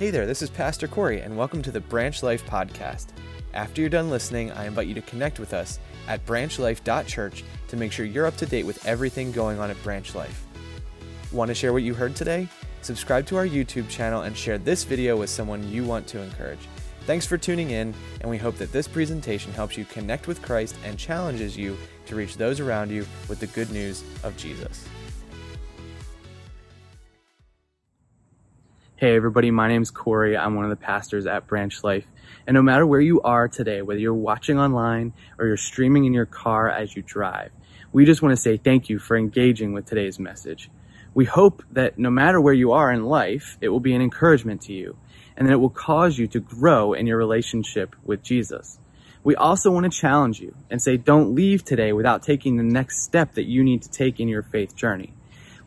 Hey there, this is Pastor Corey, and welcome to the Branch Life Podcast. After you're done listening, I invite you to connect with us at branchlife.church to make sure you're up to date with everything going on at Branch Life. Want to share what you heard today? Subscribe to our YouTube channel and share this video with someone you want to encourage. Thanks for tuning in, and we hope that this presentation helps you connect with Christ and challenges you to reach those around you with the good news of Jesus. Hey everybody, my name's Corey. I'm one of the pastors at Branch Life. And no matter where you are today, whether you're watching online or you're streaming in your car as you drive, we just want to say thank you for engaging with today's message. We hope that no matter where you are in life, it will be an encouragement to you and that it will cause you to grow in your relationship with Jesus. We also want to challenge you and say don't leave today without taking the next step that you need to take in your faith journey.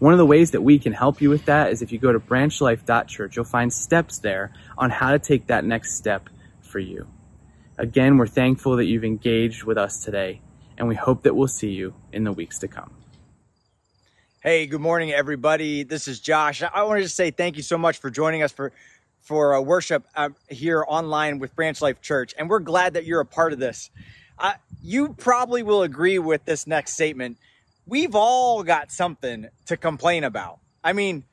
One of the ways that we can help you with that is if you go to branchlife.church, you'll find steps there on how to take that next step for you. Again, we're thankful that you've engaged with us today, and we hope that we'll see you in the weeks to come. Hey, good morning, everybody. This is Josh. I wanted to just say thank you so much for joining us for for uh, worship uh, here online with Branch Life Church, and we're glad that you're a part of this. Uh, you probably will agree with this next statement we've all got something to complain about. I mean,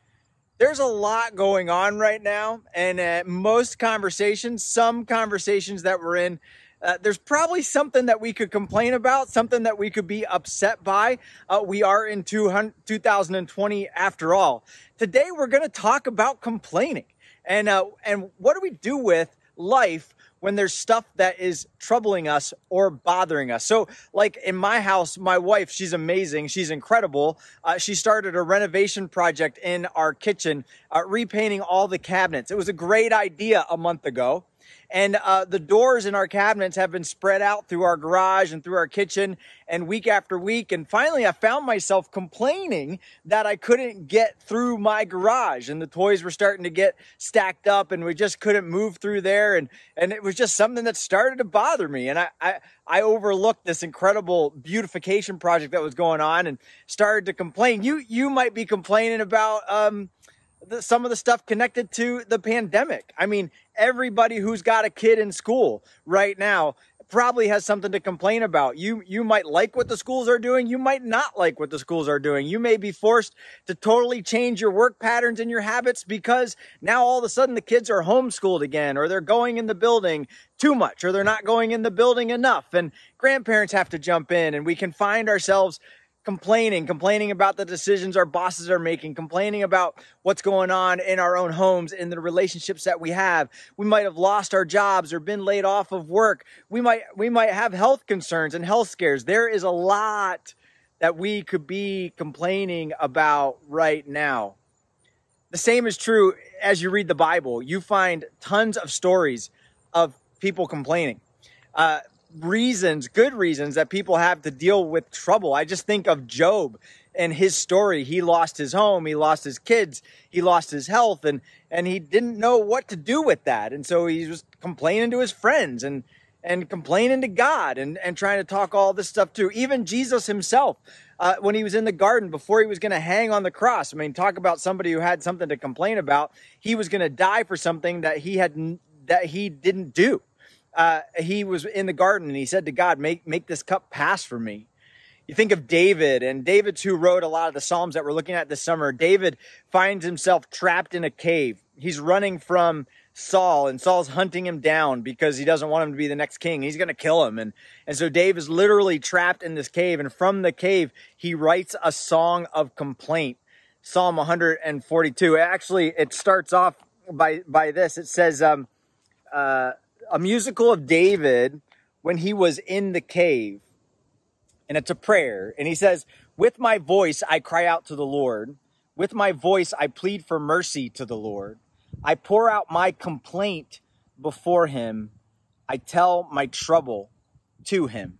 there's a lot going on right now, and uh, most conversations, some conversations that we're in, uh, there's probably something that we could complain about, something that we could be upset by. Uh, we are in 2020 after all. Today, we're going to talk about complaining and uh, and what do we do with life when there's stuff that is troubling us or bothering us. So, like in my house, my wife, she's amazing. She's incredible. Uh, she started a renovation project in our kitchen, uh, repainting all the cabinets. It was a great idea a month ago. And uh, the doors in our cabinets have been spread out through our garage and through our kitchen and week after week. And finally, I found myself complaining that I couldn't get through my garage and the toys were starting to get stacked up and we just couldn't move through there. And, and it was just something that started to bother me. And I, I, I overlooked this incredible beautification project that was going on and started to complain. You, you might be complaining about, um, the, some of the stuff connected to the pandemic. I mean, everybody who's got a kid in school right now probably has something to complain about. You you might like what the schools are doing, you might not like what the schools are doing. You may be forced to totally change your work patterns and your habits because now all of a sudden the kids are homeschooled again or they're going in the building too much or they're not going in the building enough and grandparents have to jump in and we can find ourselves complaining, complaining about the decisions our bosses are making, complaining about what's going on in our own homes, in the relationships that we have. We might have lost our jobs or been laid off of work. We might we might have health concerns and health scares. There is a lot that we could be complaining about right now. The same is true as you read the Bible. You find tons of stories of people complaining. Uh, reasons, good reasons that people have to deal with trouble. I just think of Job and his story. He lost his home, he lost his kids, he lost his health, and and he didn't know what to do with that. And so he was complaining to his friends and and complaining to God and, and trying to talk all this stuff too. Even Jesus himself, uh, when he was in the garden before he was going to hang on the cross. I mean, talk about somebody who had something to complain about. He was going to die for something that he had that he didn't do uh, he was in the garden and he said to God, make, make this cup pass for me. You think of David, and David's who wrote a lot of the Psalms that we're looking at this summer. David finds himself trapped in a cave. He's running from Saul, and Saul's hunting him down because he doesn't want him to be the next king. He's going to kill him. And, and so Dave is literally trapped in this cave. And from the cave, he writes a song of complaint. Psalm 142. Actually, it starts off by, by this. It says, um, uh, a musical of David when he was in the cave. And it's a prayer. And he says, With my voice I cry out to the Lord. With my voice I plead for mercy to the Lord. I pour out my complaint before him. I tell my trouble to him.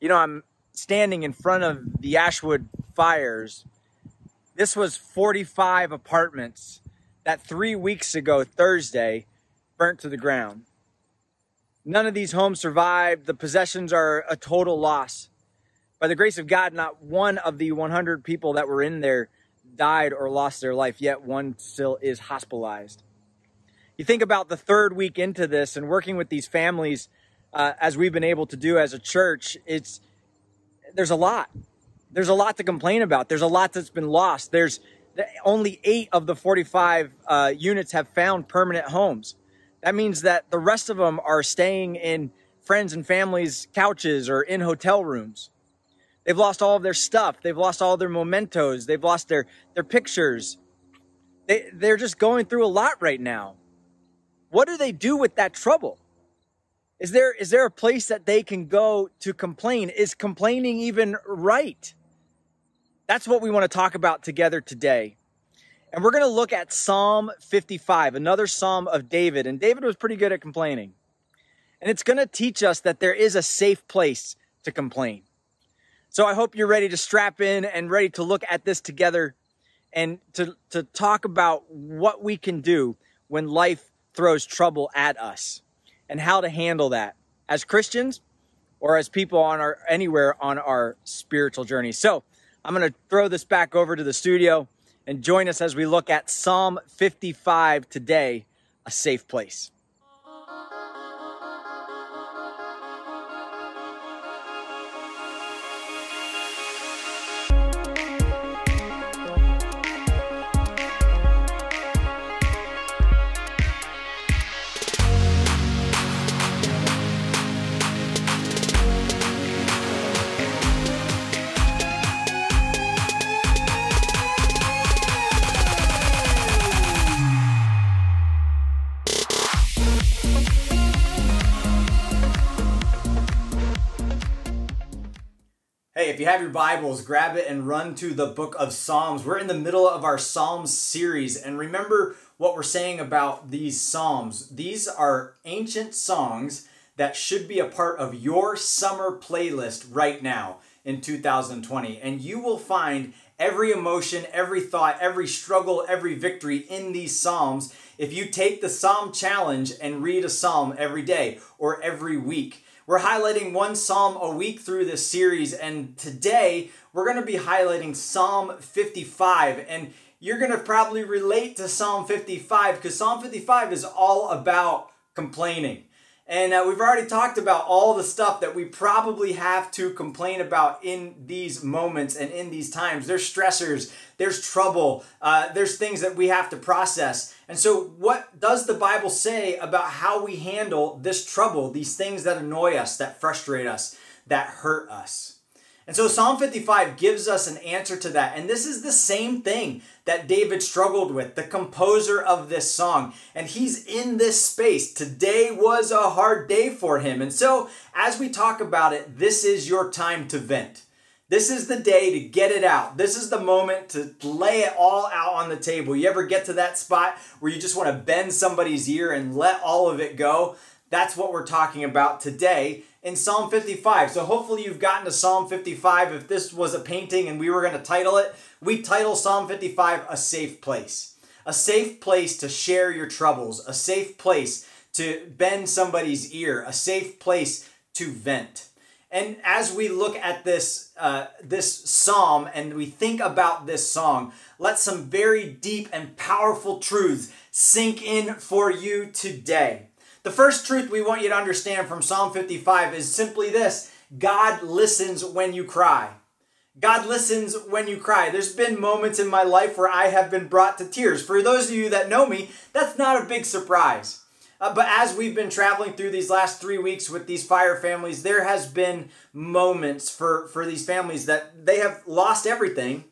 You know, I'm standing in front of the Ashwood fires. This was 45 apartments that three weeks ago, Thursday, burnt to the ground. None of these homes survived. The possessions are a total loss. By the grace of God, not one of the 100 people that were in there died or lost their life, yet one still is hospitalized. You think about the third week into this and working with these families uh, as we've been able to do as a church, it's there's a lot. There's a lot to complain about. There's a lot that's been lost. There's only eight of the 45 uh, units have found permanent homes. That means that the rest of them are staying in friends and families' couches or in hotel rooms. They've lost all of their stuff. They've lost all their mementos. They've lost their, their pictures. They, they're just going through a lot right now. What do they do with that trouble? Is there, is there a place that they can go to complain? Is complaining even right? That's what we want to talk about together today. And we're going to look at Psalm 55, another Psalm of David. And David was pretty good at complaining. And it's going to teach us that there is a safe place to complain. So I hope you're ready to strap in and ready to look at this together and to, to talk about what we can do when life throws trouble at us and how to handle that as Christians or as people on our anywhere on our spiritual journey. So I'm going to throw this back over to the studio and join us as we look at Psalm 55 today, a safe place. Have your Bibles, grab it and run to the book of Psalms. We're in the middle of our Psalms series. And remember what we're saying about these Psalms. These are ancient songs that should be a part of your summer playlist right now in 2020. And you will find every emotion, every thought, every struggle, every victory in these Psalms if you take the Psalm challenge and read a Psalm every day or every week. We're highlighting one psalm a week through this series, and today we're going to be highlighting Psalm 55. And you're going to probably relate to Psalm 55 because Psalm 55 is all about complaining. And uh, we've already talked about all the stuff that we probably have to complain about in these moments and in these times. There's stressors, there's trouble, uh, there's things that we have to process. And so, what does the Bible say about how we handle this trouble, these things that annoy us, that frustrate us, that hurt us? And so Psalm 55 gives us an answer to that. And this is the same thing that David struggled with, the composer of this song. And he's in this space. Today was a hard day for him. And so as we talk about it, this is your time to vent. This is the day to get it out. This is the moment to lay it all out on the table. You ever get to that spot where you just want to bend somebody's ear and let all of it go? That's what we're talking about today in Psalm 55. So hopefully you've gotten to Psalm 55. If this was a painting and we were going to title it, we title Psalm 55 A Safe Place. A safe place to share your troubles, a safe place to bend somebody's ear, a safe place to vent. And as we look at this uh, this psalm and we think about this song, let some very deep and powerful truths sink in for you today. The first truth we want you to understand from Psalm 55 is simply this God listens when you cry. God listens when you cry. There's been moments in my life where I have been brought to tears. For those of you that know me, that's not a big surprise. Uh, but as we've been traveling through these last three weeks with these fire families, there has been moments for, for these families that they have lost everything,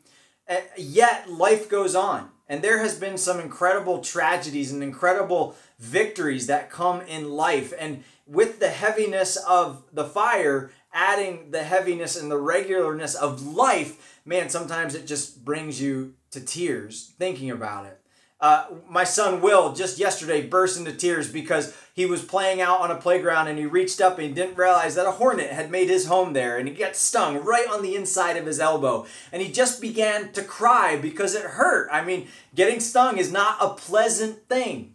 uh, yet life goes on. And there has been some incredible tragedies and incredible victories that come in life. And with the heaviness of the fire, adding the heaviness and the regularness of life, man, sometimes it just brings you to tears thinking about it. Uh, my son Will just yesterday burst into tears because he was playing out on a playground and he reached up and didn't realize that a hornet had made his home there and he got stung right on the inside of his elbow and he just began to cry because it hurt. I mean, getting stung is not a pleasant thing.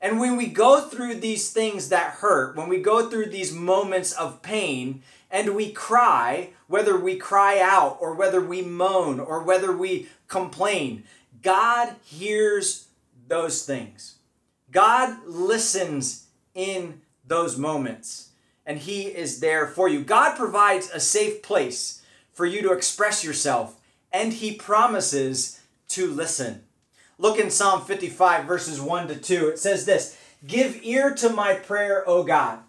And when we go through these things that hurt, when we go through these moments of pain, and we cry, whether we cry out or whether we moan or whether we complain, God hears those things. God listens in those moments, and He is there for you. God provides a safe place for you to express yourself, and He promises to listen. Look in Psalm 55, verses 1 to 2. It says this Give ear to my prayer, O God,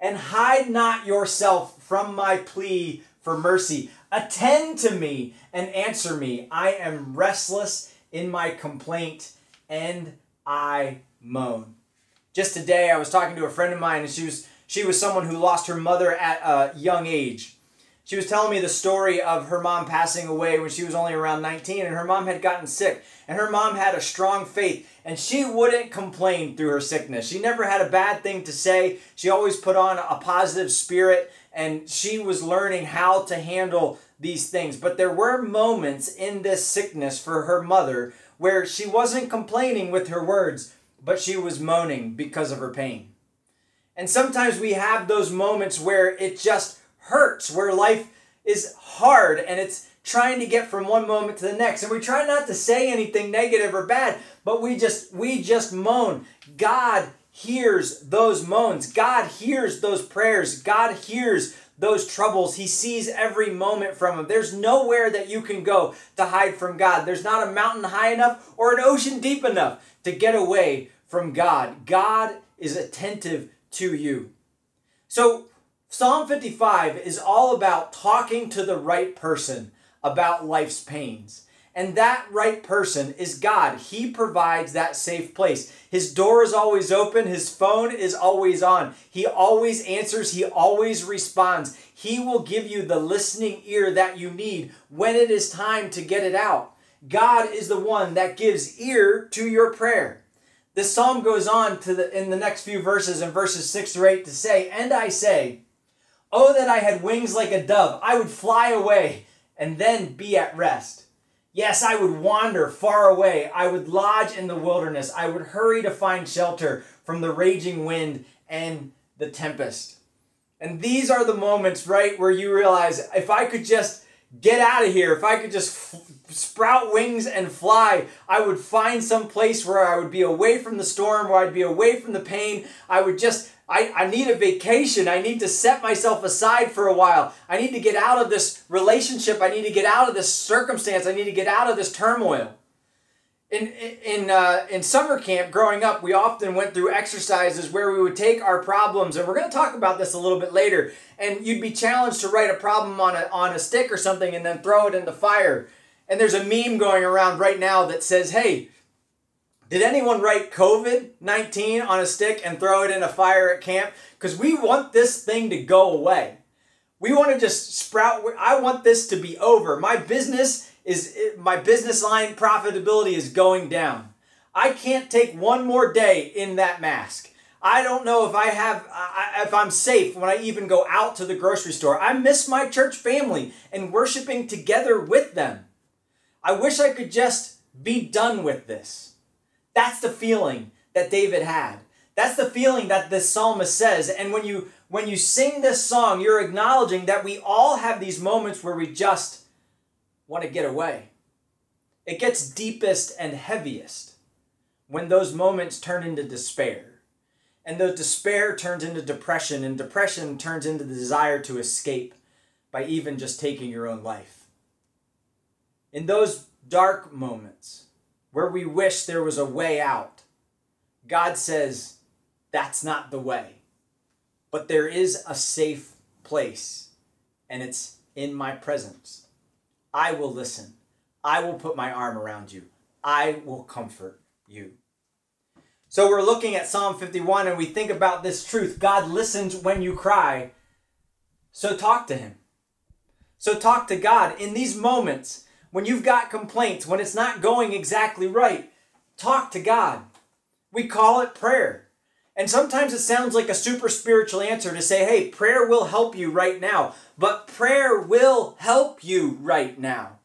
and hide not yourself from my plea for mercy. Attend to me and answer me. I am restless in my complaint and I moan. Just today, I was talking to a friend of mine, and she was she was someone who lost her mother at a young age. She was telling me the story of her mom passing away when she was only around 19, and her mom had gotten sick. And her mom had a strong faith, and she wouldn't complain through her sickness. She never had a bad thing to say. She always put on a positive spirit, and she was learning how to handle these things. But there were moments in this sickness for her mother where she wasn't complaining with her words, but she was moaning because of her pain. And sometimes we have those moments where it just hurts, where life is hard and it's trying to get from one moment to the next. And we try not to say anything negative or bad, but we just we just moan. God hears those moans. God hears those prayers. God hears those troubles. He sees every moment from them. There's nowhere that you can go to hide from God. There's not a mountain high enough or an ocean deep enough to get away from God. God is attentive to you. So, Psalm 55 is all about talking to the right person about life's pains. And that right person is God. He provides that safe place. His door is always open. His phone is always on. He always answers. He always responds. He will give you the listening ear that you need when it is time to get it out. God is the one that gives ear to your prayer. This psalm goes on to the, in the next few verses, in verses 6 through 8, to say, And I say, Oh, that I had wings like a dove. I would fly away and then be at rest. Yes, I would wander far away. I would lodge in the wilderness. I would hurry to find shelter from the raging wind and the tempest. And these are the moments, right, where you realize if I could just get out of here, if I could just sprout wings and fly, I would find some place where I would be away from the storm, where I'd be away from the pain. I would just I, I need a vacation. I need to set myself aside for a while. I need to get out of this relationship. I need to get out of this circumstance. I need to get out of this turmoil. In, in, uh, in summer camp growing up, we often went through exercises where we would take our problems, and we're going to talk about this a little bit later. And you'd be challenged to write a problem on a, on a stick or something and then throw it in the fire. And there's a meme going around right now that says, hey, did anyone write COVID 19 on a stick and throw it in a fire at camp? Because we want this thing to go away. We want to just sprout. I want this to be over. My business is, eh, my business line profitability is going down. I can't take one more day in that mask. I don't know if I have, if I'm safe when I even go out to the grocery store. I miss my church family and worshiping together with them. I wish I could just be done with this. That's the feeling that David had. That's the feeling that this psalmist says. And when you when you sing this song, you're acknowledging that we all have these moments where we just want to get away. It gets deepest and heaviest when those moments turn into despair. And the despair turns into depression, and depression turns into the desire to escape by even just taking your own life. In those dark moments, where we wish there was a way out. God says, that's not the way. But there is a safe place, and it's in my presence. I will listen. I will put my arm around you. I will comfort you. So we're looking at Psalm 51 and we think about this truth God listens when you cry. So talk to Him. So talk to God in these moments when you've got complaints, when it's not going exactly right, talk to God. We call it prayer. And sometimes it sounds like a super spiritual answer to say, hey, prayer will help you right now. But prayer will help you right now.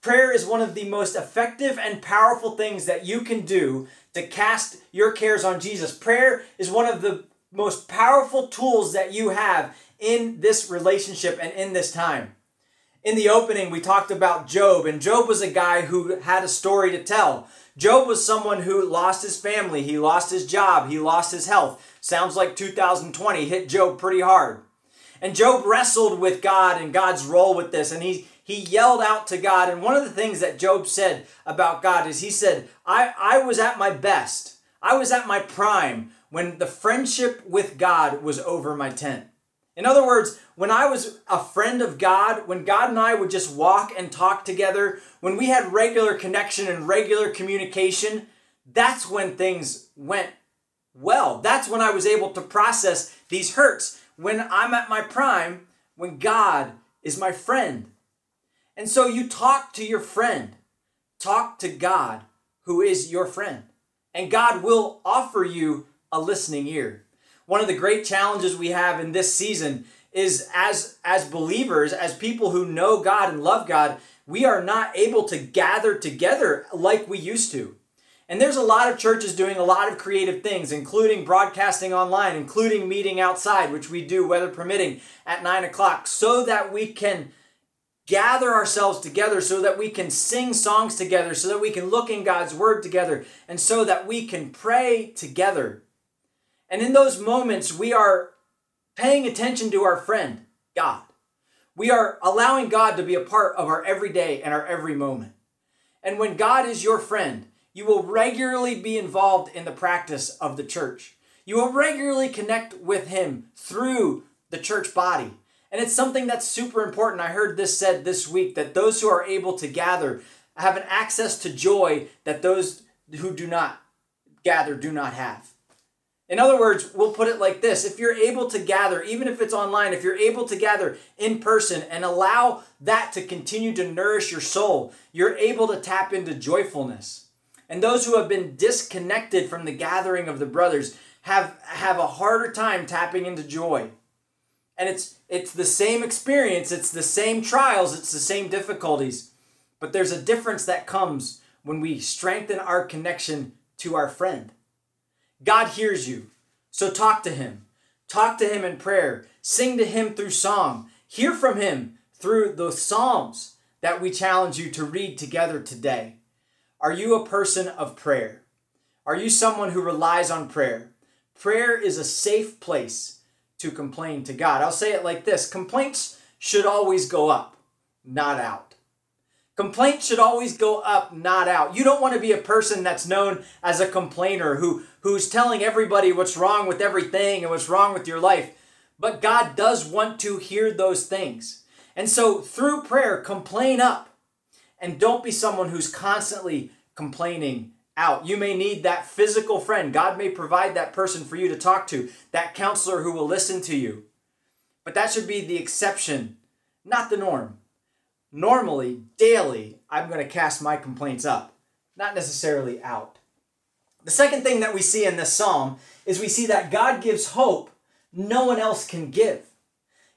Prayer is one of the most effective and powerful things that you can do to cast your cares on Jesus. Prayer is one of the most powerful tools that you have in this relationship and in this time. In the opening, we talked about Job, and Job was a guy who had a story to tell. Job was someone who lost his family, he lost his job, he lost his health. Sounds like 2020 hit Job pretty hard. And Job wrestled with God and God's role with this, and he, he yelled out to God. And one of the things that Job said about God is he said, I, I was at my best, I was at my prime when the friendship with God was over my tent. In other words, when I was a friend of God, when God and I would just walk and talk together, when we had regular connection and regular communication, that's when things went well. That's when I was able to process these hurts. When I'm at my prime, when God is my friend. And so you talk to your friend, talk to God, who is your friend. And God will offer you a listening ear. One of the great challenges we have in this season is as as believers, as people who know God and love God, we are not able to gather together like we used to. And there's a lot of churches doing a lot of creative things, including broadcasting online, including meeting outside, which we do, weather permitting, at nine o'clock, so that we can gather ourselves together, so that we can sing songs together, so that we can look in God's Word together, and so that we can pray together. And in those moments, we are paying attention to our friend, God. We are allowing God to be a part of our everyday and our every moment. And when God is your friend, you will regularly be involved in the practice of the church. You will regularly connect with Him through the church body. And it's something that's super important. I heard this said this week that those who are able to gather have an access to joy that those who do not gather do not have. In other words, we'll put it like this if you're able to gather, even if it's online, if you're able to gather in person and allow that to continue to nourish your soul, you're able to tap into joyfulness. And those who have been disconnected from the gathering of the brothers have, have a harder time tapping into joy. And it's, it's the same experience, it's the same trials, it's the same difficulties. But there's a difference that comes when we strengthen our connection to our friend. God hears you. So talk to him. Talk to him in prayer. Sing to him through song. Hear from him through the Psalms that we challenge you to read together today. Are you a person of prayer? Are you someone who relies on prayer? Prayer is a safe place to complain to God. I'll say it like this complaints should always go up, not out. Complaints should always go up, not out. You don't want to be a person that's known as a complainer who, who's telling everybody what's wrong with everything and what's wrong with your life. But God does want to hear those things. And so through prayer, complain up. And don't be someone who's constantly complaining out. You may need that physical friend. God may provide that person for you to talk to, that counselor who will listen to you. But that should be the exception, not the norm normally, daily, I'm going to cast my complaints up, not necessarily out. The second thing that we see in this psalm is we see that God gives hope no one else can give.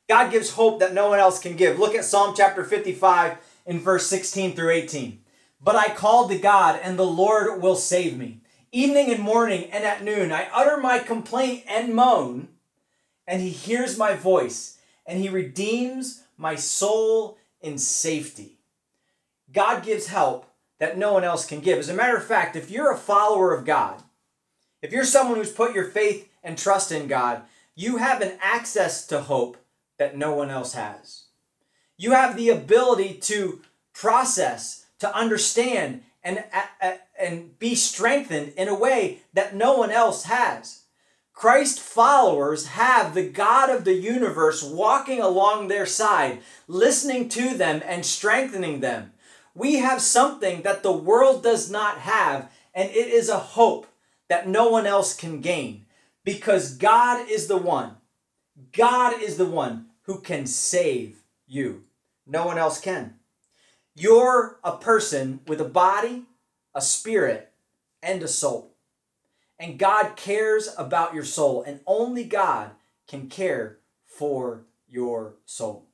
God gives hope that no one else can give. Look at Psalm chapter 55 in verse 16 through 18. But I called to God, and the Lord will save me. Evening and morning and at noon, I utter my complaint and moan, and he hears my voice, and he redeems my soul in safety. God gives help that no one else can give. As a matter of fact, if you're a follower of God, if you're someone who's put your faith and trust in God, you have an access to hope that no one else has. You have the ability to process, to understand, and, and be strengthened in a way that no one else has. Christ followers have the God of the universe walking along their side, listening to them and strengthening them. We have something that the world does not have, and it is a hope that no one else can gain because God is the one. God is the one who can save you. No one else can. You're a person with a body, a spirit, and a soul. And God cares about your soul, and only God can care for your soul.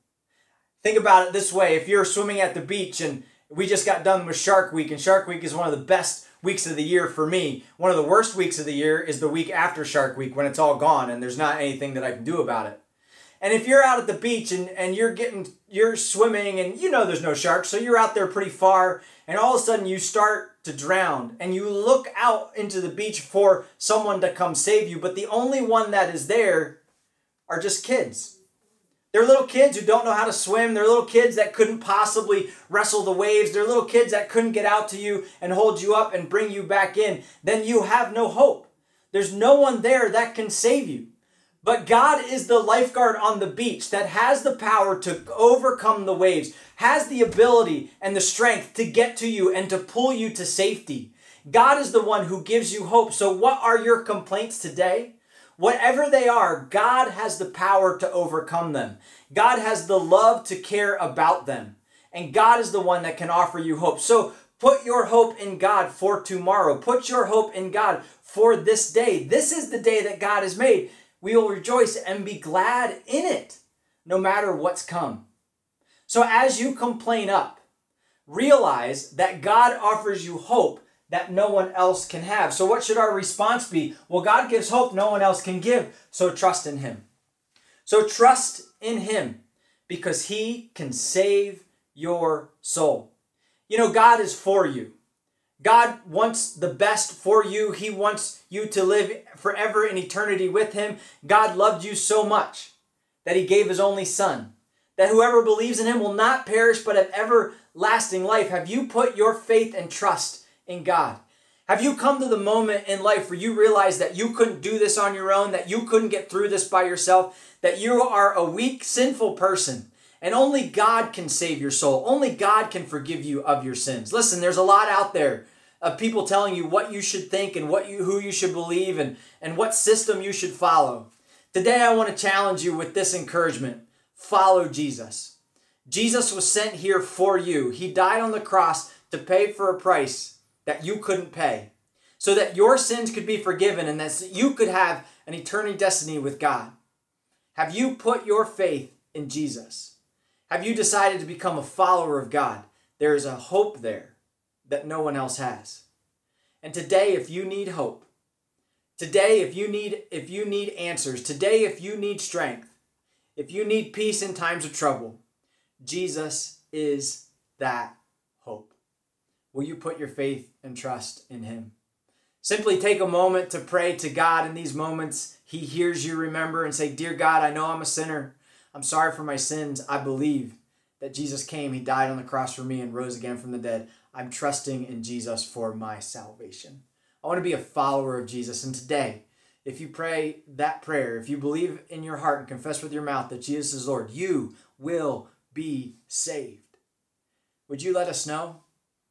Think about it this way if you're swimming at the beach and we just got done with Shark Week, and Shark Week is one of the best weeks of the year for me. One of the worst weeks of the year is the week after Shark Week when it's all gone and there's not anything that I can do about it. And if you're out at the beach and, and you're getting you're swimming and you know there's no sharks, so you're out there pretty far, and all of a sudden you start to drown and you look out into the beach for someone to come save you, but the only one that is there are just kids. They're little kids who don't know how to swim. They're little kids that couldn't possibly wrestle the waves. They're little kids that couldn't get out to you and hold you up and bring you back in. Then you have no hope. There's no one there that can save you. But God is the lifeguard on the beach that has the power to overcome the waves, has the ability and the strength to get to you and to pull you to safety. God is the one who gives you hope. So, what are your complaints today? Whatever they are, God has the power to overcome them. God has the love to care about them. And God is the one that can offer you hope. So, put your hope in God for tomorrow. Put your hope in God for this day. This is the day that God has made. We will rejoice and be glad in it, no matter what's come. So as you complain up, realize that God offers you hope that no one else can have. So what should our response be? Well, God gives hope no one else can give, so trust in Him. So trust in Him because He can save your soul. You know, God is for you. God wants the best for you. He wants you to live forever in eternity with Him. God loved you so much that He gave His only Son, that whoever believes in Him will not perish but have everlasting life. Have you put your faith and trust in God? Have you come to the moment in life where you realize that you couldn't do this on your own, that you couldn't get through this by yourself, that you are a weak, sinful person? And only God can save your soul. Only God can forgive you of your sins. Listen, there's a lot out there of people telling you what you should think and what you who you should believe and, and what system you should follow. Today I want to challenge you with this encouragement. Follow Jesus. Jesus was sent here for you. He died on the cross to pay for a price that you couldn't pay. So that your sins could be forgiven and that you could have an eternal destiny with God. Have you put your faith in Jesus? Have you decided to become a follower of God? There is a hope there that no one else has. And today if you need hope, today if you need if you need answers, today if you need strength, if you need peace in times of trouble, Jesus is that hope. Will you put your faith and trust in him? Simply take a moment to pray to God in these moments. He hears you remember and say, "Dear God, I know I'm a sinner. I'm sorry for my sins. I believe that Jesus came, He died on the cross for me, and rose again from the dead. I'm trusting in Jesus for my salvation. I want to be a follower of Jesus. And today, if you pray that prayer, if you believe in your heart and confess with your mouth that Jesus is Lord, you will be saved. Would you let us know?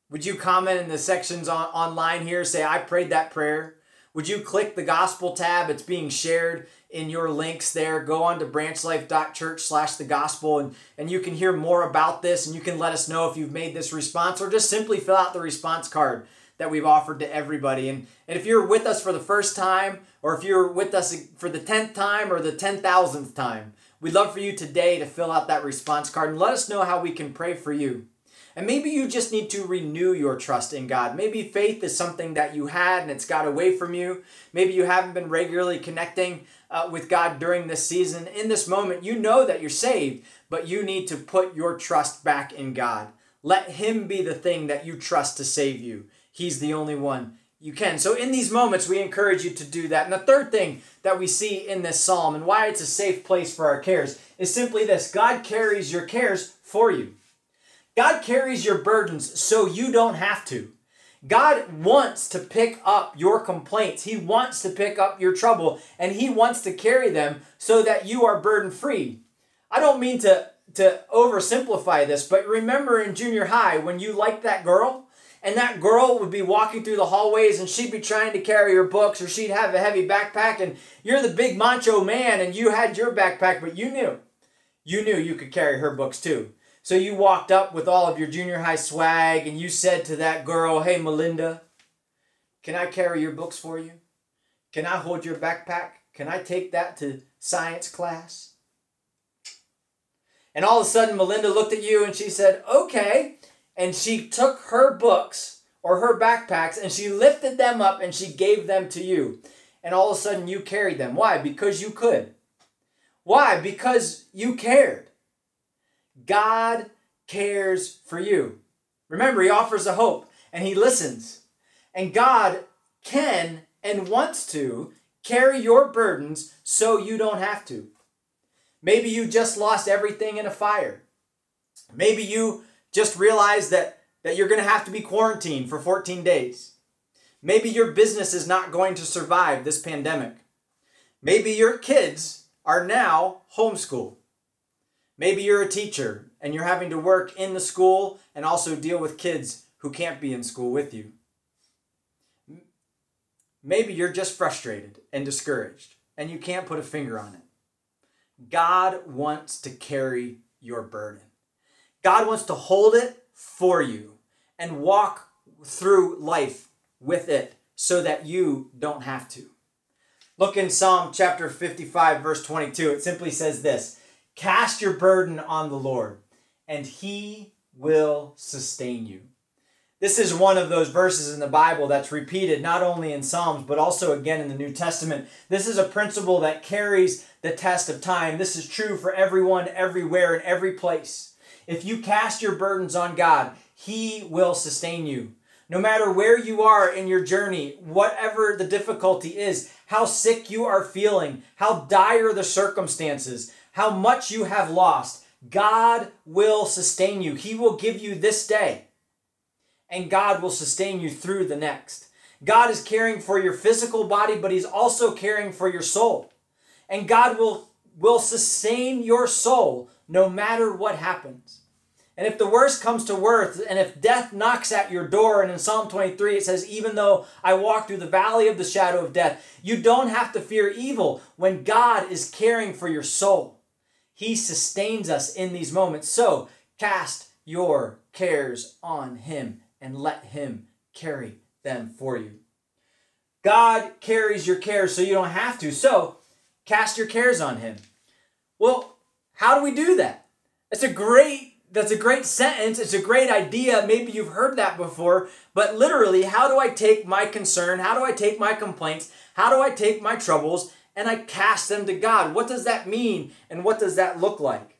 Would you comment in the sections on, online here, say, I prayed that prayer? Would you click the gospel tab? It's being shared in your links there. Go on to branchlife.church slash the gospel and, and you can hear more about this and you can let us know if you've made this response or just simply fill out the response card that we've offered to everybody. And, and if you're with us for the first time or if you're with us for the 10th time or the 10,000th time, we'd love for you today to fill out that response card and let us know how we can pray for you. And maybe you just need to renew your trust in God. Maybe faith is something that you had and it's got away from you. Maybe you haven't been regularly connecting uh, with God during this season. In this moment, you know that you're saved, but you need to put your trust back in God. Let Him be the thing that you trust to save you. He's the only one you can. So, in these moments, we encourage you to do that. And the third thing that we see in this psalm and why it's a safe place for our cares is simply this God carries your cares for you. God carries your burdens so you don't have to. God wants to pick up your complaints. He wants to pick up your trouble and he wants to carry them so that you are burden free. I don't mean to to oversimplify this, but remember in junior high when you liked that girl and that girl would be walking through the hallways and she'd be trying to carry her books or she'd have a heavy backpack and you're the big macho man and you had your backpack but you knew you knew you could carry her books too. So you walked up with all of your junior high swag and you said to that girl, Hey, Melinda, can I carry your books for you? Can I hold your backpack? Can I take that to science class? And all of a sudden, Melinda looked at you and she said, Okay. And she took her books or her backpacks and she lifted them up and she gave them to you. And all of a sudden, you carried them. Why? Because you could. Why? Because you cared. God cares for you. Remember, He offers a hope and He listens. And God can and wants to carry your burdens so you don't have to. Maybe you just lost everything in a fire. Maybe you just realized that, that you're going to have to be quarantined for 14 days. Maybe your business is not going to survive this pandemic. Maybe your kids are now homeschooled. Maybe you're a teacher and you're having to work in the school and also deal with kids who can't be in school with you. Maybe you're just frustrated and discouraged and you can't put a finger on it. God wants to carry your burden. God wants to hold it for you and walk through life with it so that you don't have to. Look in Psalm chapter 55, verse 22. It simply says this Cast your burden on the Lord, and he will sustain you. This is one of those verses in the Bible that's repeated not only in Psalms, but also again in the New Testament. This is a principle that carries the test of time. This is true for everyone, everywhere, in every place. If you cast your burdens on God, He will sustain you. No matter where you are in your journey, whatever the difficulty is, how sick you are feeling, how dire the circumstances, how much you have lost, God will sustain you. He will give you this day and God will sustain you through the next. God is caring for your physical body, but He's also caring for your soul. And God will, will sustain your soul no matter what happens. And if the worst comes to worst, and if death knocks at your door, and in Psalm 23 it says, Even though I walk through the valley of the shadow of death, you don't have to fear evil when God is caring for your soul. He sustains us in these moments. So cast your cares on Him and let Him carry them for you. God carries your cares so you don't have to. So cast your cares on Him. Well, how do we do that? It's a great that's a great sentence. It's a great idea. Maybe you've heard that before, but literally, how do I take my concern? How do I take my complaints? How do I take my troubles and I cast them to God? What does that mean and what does that look like?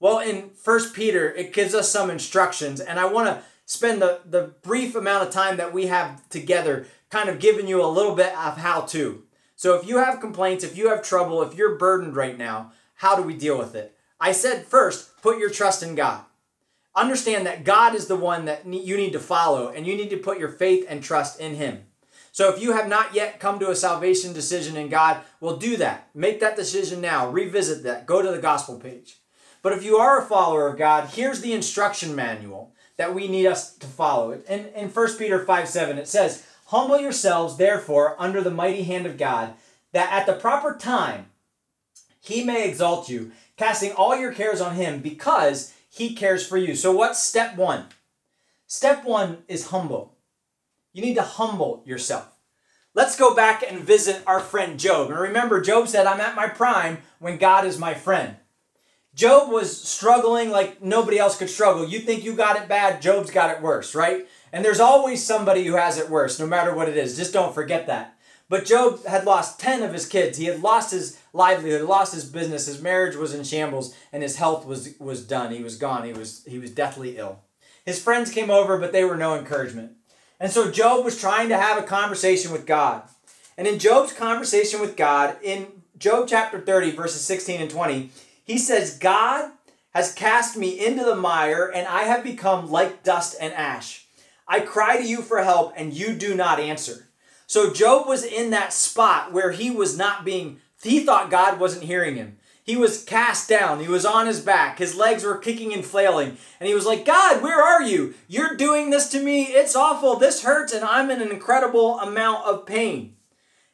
Well, in First Peter, it gives us some instructions, and I want to spend the, the brief amount of time that we have together kind of giving you a little bit of how to. So if you have complaints, if you have trouble, if you're burdened right now, how do we deal with it? I said first, put your trust in God. Understand that God is the one that you need to follow, and you need to put your faith and trust in Him. So if you have not yet come to a salvation decision in God, well, do that. Make that decision now. Revisit that. Go to the gospel page. But if you are a follower of God, here's the instruction manual that we need us to follow. In, in 1 Peter 5 7, it says, Humble yourselves, therefore, under the mighty hand of God, that at the proper time he may exalt you, casting all your cares on him because he cares for you. So, what's step one? Step one is humble. You need to humble yourself. Let's go back and visit our friend Job. And remember, Job said, I'm at my prime when God is my friend. Job was struggling like nobody else could struggle. You think you got it bad, Job's got it worse, right? And there's always somebody who has it worse, no matter what it is. Just don't forget that. But Job had lost 10 of his kids. He had lost his livelihood, lost his business, his marriage was in shambles, and his health was, was done. He was gone. He was, he was deathly ill. His friends came over, but they were no encouragement. And so Job was trying to have a conversation with God. And in Job's conversation with God, in Job chapter 30, verses 16 and 20, he says, God has cast me into the mire, and I have become like dust and ash. I cry to you for help, and you do not answer. So Job was in that spot where he was not being, he thought God wasn't hearing him. He was cast down. He was on his back. His legs were kicking and flailing. And he was like, God, where are you? You're doing this to me. It's awful. This hurts, and I'm in an incredible amount of pain.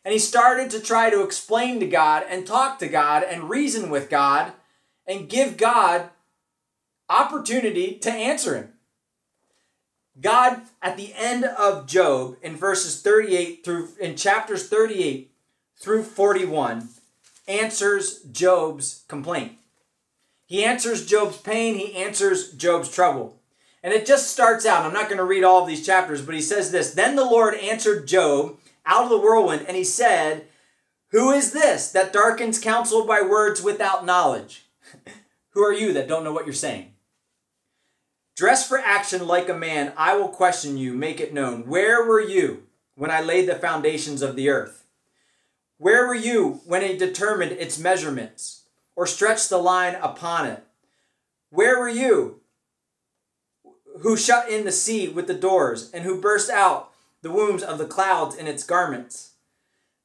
And he started to try to explain to God and talk to God and reason with God and give God opportunity to answer him. God, at the end of Job, in verses 38 through, in chapters 38 through 41, answers Job's complaint. He answers Job's pain, he answers Job's trouble. And it just starts out, I'm not going to read all of these chapters, but he says this Then the Lord answered Job out of the whirlwind, and he said, Who is this that darkens counsel by words without knowledge? Who are you that don't know what you're saying? Dress for action like a man, I will question you, make it known. Where were you when I laid the foundations of the earth? Where were you when I determined its measurements or stretched the line upon it? Where were you who shut in the sea with the doors and who burst out the wombs of the clouds in its garments?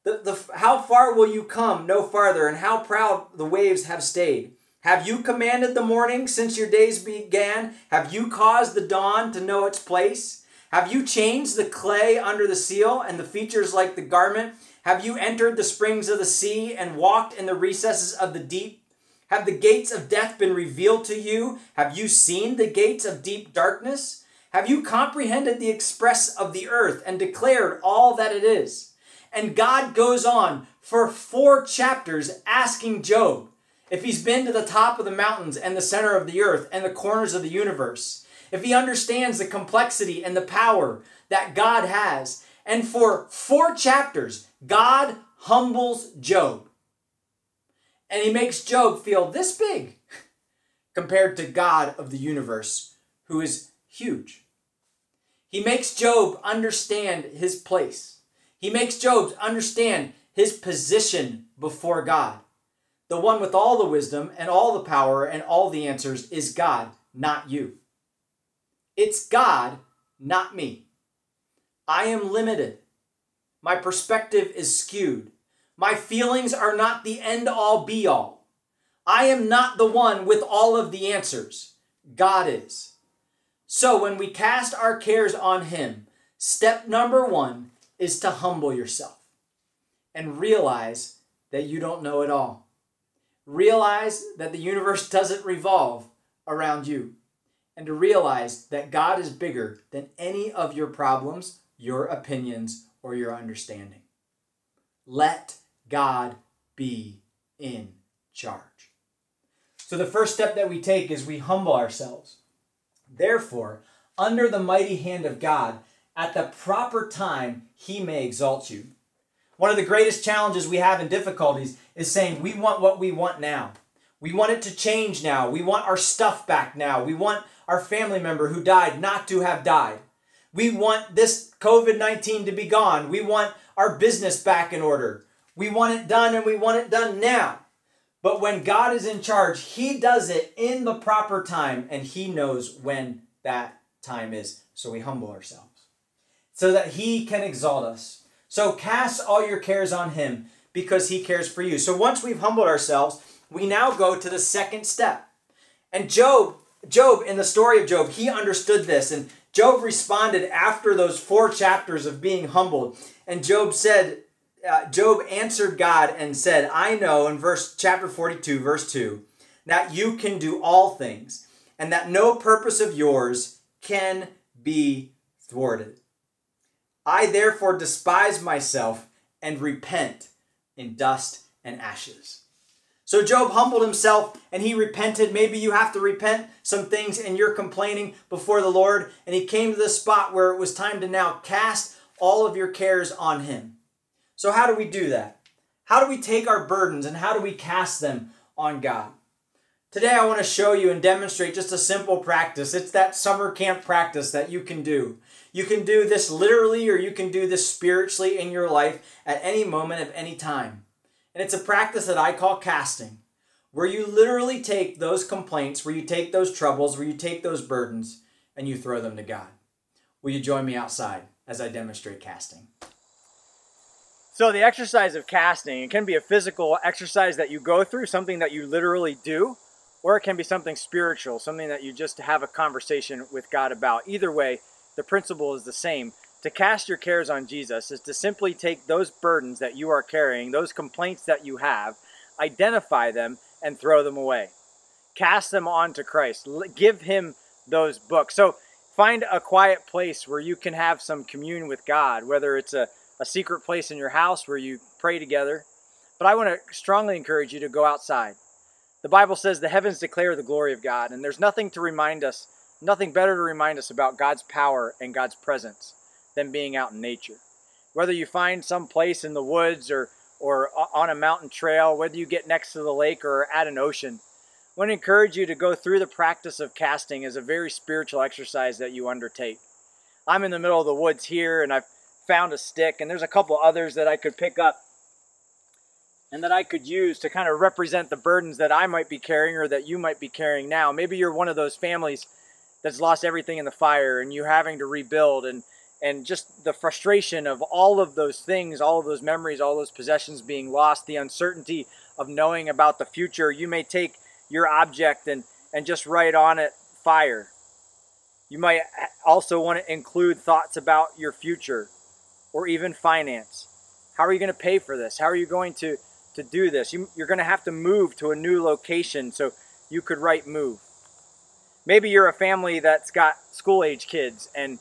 The, the, how far will you come? No farther, and how proud the waves have stayed. Have you commanded the morning since your days began? Have you caused the dawn to know its place? Have you changed the clay under the seal and the features like the garment? Have you entered the springs of the sea and walked in the recesses of the deep? Have the gates of death been revealed to you? Have you seen the gates of deep darkness? Have you comprehended the express of the earth and declared all that it is? And God goes on for four chapters asking Job if he's been to the top of the mountains and the center of the earth and the corners of the universe, if he understands the complexity and the power that God has. And for four chapters, God humbles Job. And he makes Job feel this big compared to God of the universe, who is huge. He makes Job understand his place. He makes Job understand his position before God. The one with all the wisdom and all the power and all the answers is God, not you. It's God, not me. I am limited. My perspective is skewed. My feelings are not the end all be all. I am not the one with all of the answers. God is. So when we cast our cares on Him, step number one is to humble yourself and realize that you don't know it all. Realize that the universe doesn't revolve around you. And to realize that God is bigger than any of your problems, your opinions, or your understanding. Let God be in charge. So the first step that we take is we humble ourselves. Therefore, under the mighty hand of God, at the proper time, he may exalt you. One of the greatest challenges we have in difficulties is saying we want what we want now. We want it to change now. We want our stuff back now. We want our family member who died not to have died. We want this COVID 19 to be gone. We want our business back in order. We want it done and we want it done now. But when God is in charge, He does it in the proper time and He knows when that time is. So we humble ourselves so that He can exalt us. So cast all your cares on him because he cares for you. So once we've humbled ourselves, we now go to the second step. And Job, Job, in the story of Job, he understood this. And Job responded after those four chapters of being humbled. And Job said, uh, Job answered God and said, I know in verse chapter 42, verse 2, that you can do all things, and that no purpose of yours can be thwarted. I therefore despise myself and repent in dust and ashes. So Job humbled himself and he repented. Maybe you have to repent some things and you're complaining before the Lord. And he came to the spot where it was time to now cast all of your cares on him. So, how do we do that? How do we take our burdens and how do we cast them on God? Today, I want to show you and demonstrate just a simple practice. It's that summer camp practice that you can do. You can do this literally or you can do this spiritually in your life at any moment of any time. And it's a practice that I call casting, where you literally take those complaints, where you take those troubles, where you take those burdens, and you throw them to God. Will you join me outside as I demonstrate casting? So, the exercise of casting, it can be a physical exercise that you go through, something that you literally do, or it can be something spiritual, something that you just have a conversation with God about. Either way, the principle is the same. To cast your cares on Jesus is to simply take those burdens that you are carrying, those complaints that you have, identify them, and throw them away. Cast them onto Christ. Give Him those books. So find a quiet place where you can have some commune with God, whether it's a, a secret place in your house where you pray together. But I want to strongly encourage you to go outside. The Bible says the heavens declare the glory of God, and there's nothing to remind us nothing better to remind us about God's power and God's presence than being out in nature. Whether you find some place in the woods or, or on a mountain trail, whether you get next to the lake or at an ocean. I want to encourage you to go through the practice of casting as a very spiritual exercise that you undertake. I'm in the middle of the woods here and I've found a stick, and there's a couple others that I could pick up and that I could use to kind of represent the burdens that I might be carrying or that you might be carrying now. Maybe you're one of those families that's lost everything in the fire and you're having to rebuild and and just the frustration of all of those things, all of those memories, all those possessions being lost, the uncertainty of knowing about the future. You may take your object and and just write on it fire. You might also want to include thoughts about your future or even finance. How are you going to pay for this? How are you going to to do this. You, you're going to have to move to a new location, so you could write move. Maybe you're a family that's got school age kids, and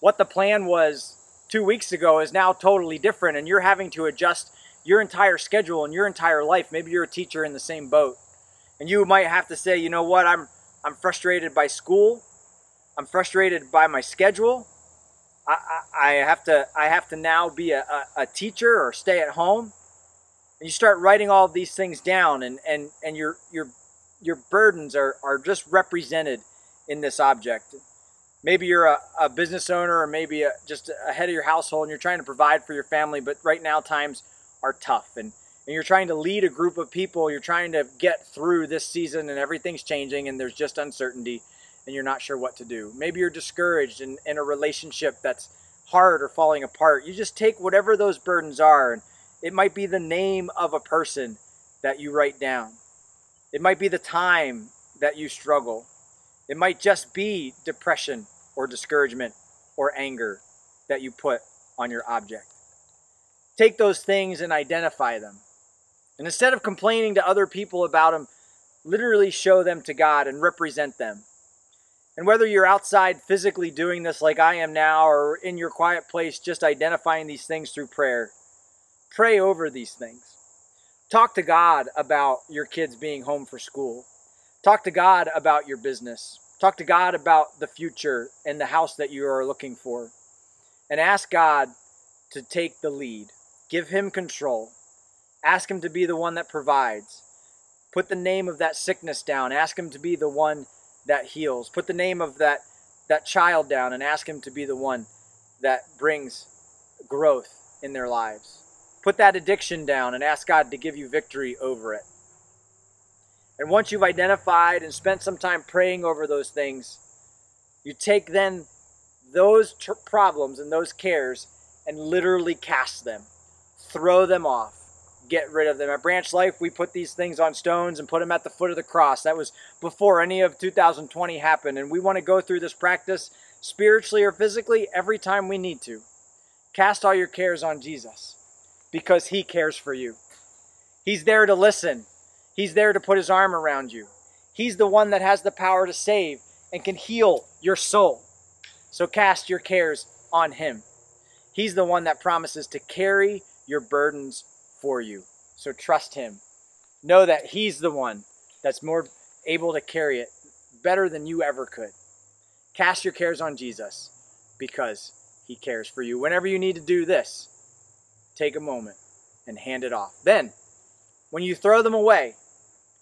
what the plan was two weeks ago is now totally different, and you're having to adjust your entire schedule and your entire life. Maybe you're a teacher in the same boat, and you might have to say, you know what, I'm I'm frustrated by school, I'm frustrated by my schedule. I, I, I have to I have to now be a, a, a teacher or stay at home. And you start writing all these things down and and and your your your burdens are are just represented in this object maybe you're a, a business owner or maybe a, just a head of your household and you're trying to provide for your family but right now times are tough and and you're trying to lead a group of people you're trying to get through this season and everything's changing and there's just uncertainty and you're not sure what to do maybe you're discouraged in, in a relationship that's hard or falling apart you just take whatever those burdens are and it might be the name of a person that you write down. It might be the time that you struggle. It might just be depression or discouragement or anger that you put on your object. Take those things and identify them. And instead of complaining to other people about them, literally show them to God and represent them. And whether you're outside physically doing this like I am now or in your quiet place just identifying these things through prayer, Pray over these things. Talk to God about your kids being home for school. Talk to God about your business. Talk to God about the future and the house that you are looking for. And ask God to take the lead. Give Him control. Ask Him to be the one that provides. Put the name of that sickness down. Ask Him to be the one that heals. Put the name of that, that child down and ask Him to be the one that brings growth in their lives. Put that addiction down and ask God to give you victory over it. And once you've identified and spent some time praying over those things, you take then those ter- problems and those cares and literally cast them, throw them off, get rid of them. At Branch Life, we put these things on stones and put them at the foot of the cross. That was before any of 2020 happened. And we want to go through this practice spiritually or physically every time we need to. Cast all your cares on Jesus because He cares for you. He's there to listen, He's there to put His arm around you. He's the one that has the power to save and can heal your soul. So cast your cares on Him. He's the one that promises to carry your burdens for you. So trust Him. Know that He's the one that's more able to carry it better than you ever could. Cast your cares on Jesus because He cares for you. Whenever you need to do this, take a moment and hand it off. Then, when you throw them away,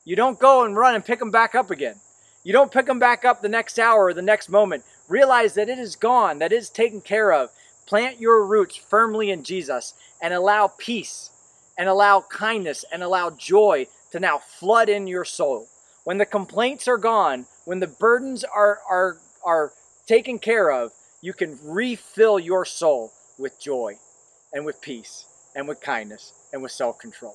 you don't go and run and pick them back up again. You don't pick them back up the next hour or the next moment. Realize that it is gone, that it is taken care of. Plant your roots firmly in Jesus and allow peace and allow kindness and allow joy to now flood in your soul. When the complaints are gone, when the burdens are, are, are taken care of, you can refill your soul with joy and with peace and with kindness and with self control.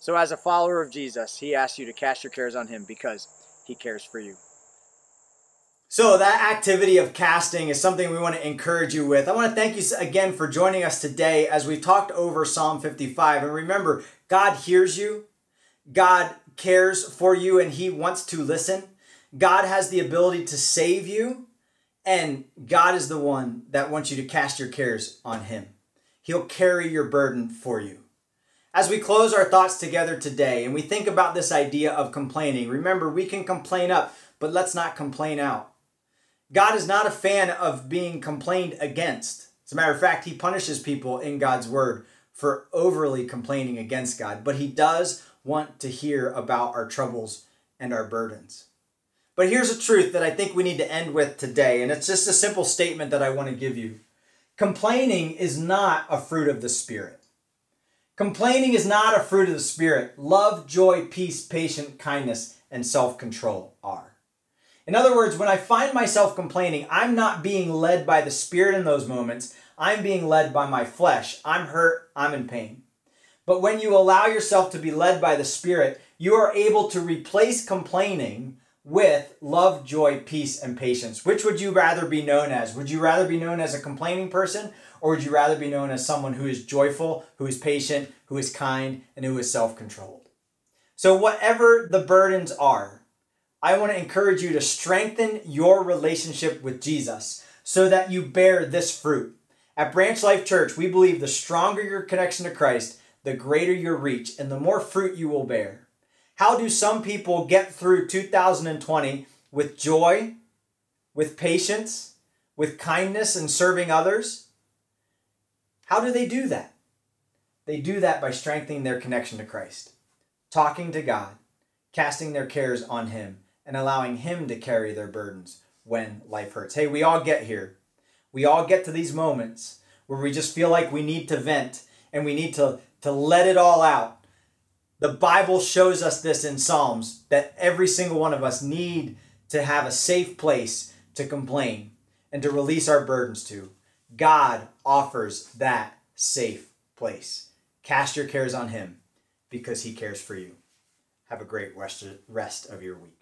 So, as a follower of Jesus, he asks you to cast your cares on him because he cares for you. So, that activity of casting is something we want to encourage you with. I want to thank you again for joining us today as we talked over Psalm 55. And remember, God hears you, God cares for you, and He wants to listen. God has the ability to save you, and God is the one that wants you to cast your cares on Him. He'll carry your burden for you. As we close our thoughts together today and we think about this idea of complaining, remember we can complain up, but let's not complain out. God is not a fan of being complained against. As a matter of fact, He punishes people in God's word for overly complaining against God, but He does want to hear about our troubles and our burdens. But here's a truth that I think we need to end with today, and it's just a simple statement that I want to give you. Complaining is not a fruit of the Spirit. Complaining is not a fruit of the Spirit. Love, joy, peace, patience, kindness, and self control are. In other words, when I find myself complaining, I'm not being led by the Spirit in those moments. I'm being led by my flesh. I'm hurt. I'm in pain. But when you allow yourself to be led by the Spirit, you are able to replace complaining with love, joy, peace, and patience. Which would you rather be known as? Would you rather be known as a complaining person, or would you rather be known as someone who is joyful, who is patient, who is kind, and who is self controlled? So, whatever the burdens are, I want to encourage you to strengthen your relationship with Jesus so that you bear this fruit. At Branch Life Church, we believe the stronger your connection to Christ, the greater your reach, and the more fruit you will bear. How do some people get through 2020 with joy, with patience, with kindness, and serving others? How do they do that? They do that by strengthening their connection to Christ, talking to God, casting their cares on Him, and allowing Him to carry their burdens when life hurts. Hey, we all get here. We all get to these moments where we just feel like we need to vent and we need to, to let it all out. The Bible shows us this in Psalms that every single one of us need to have a safe place to complain and to release our burdens to. God offers that safe place. Cast your cares on Him because He cares for you. Have a great rest of your week.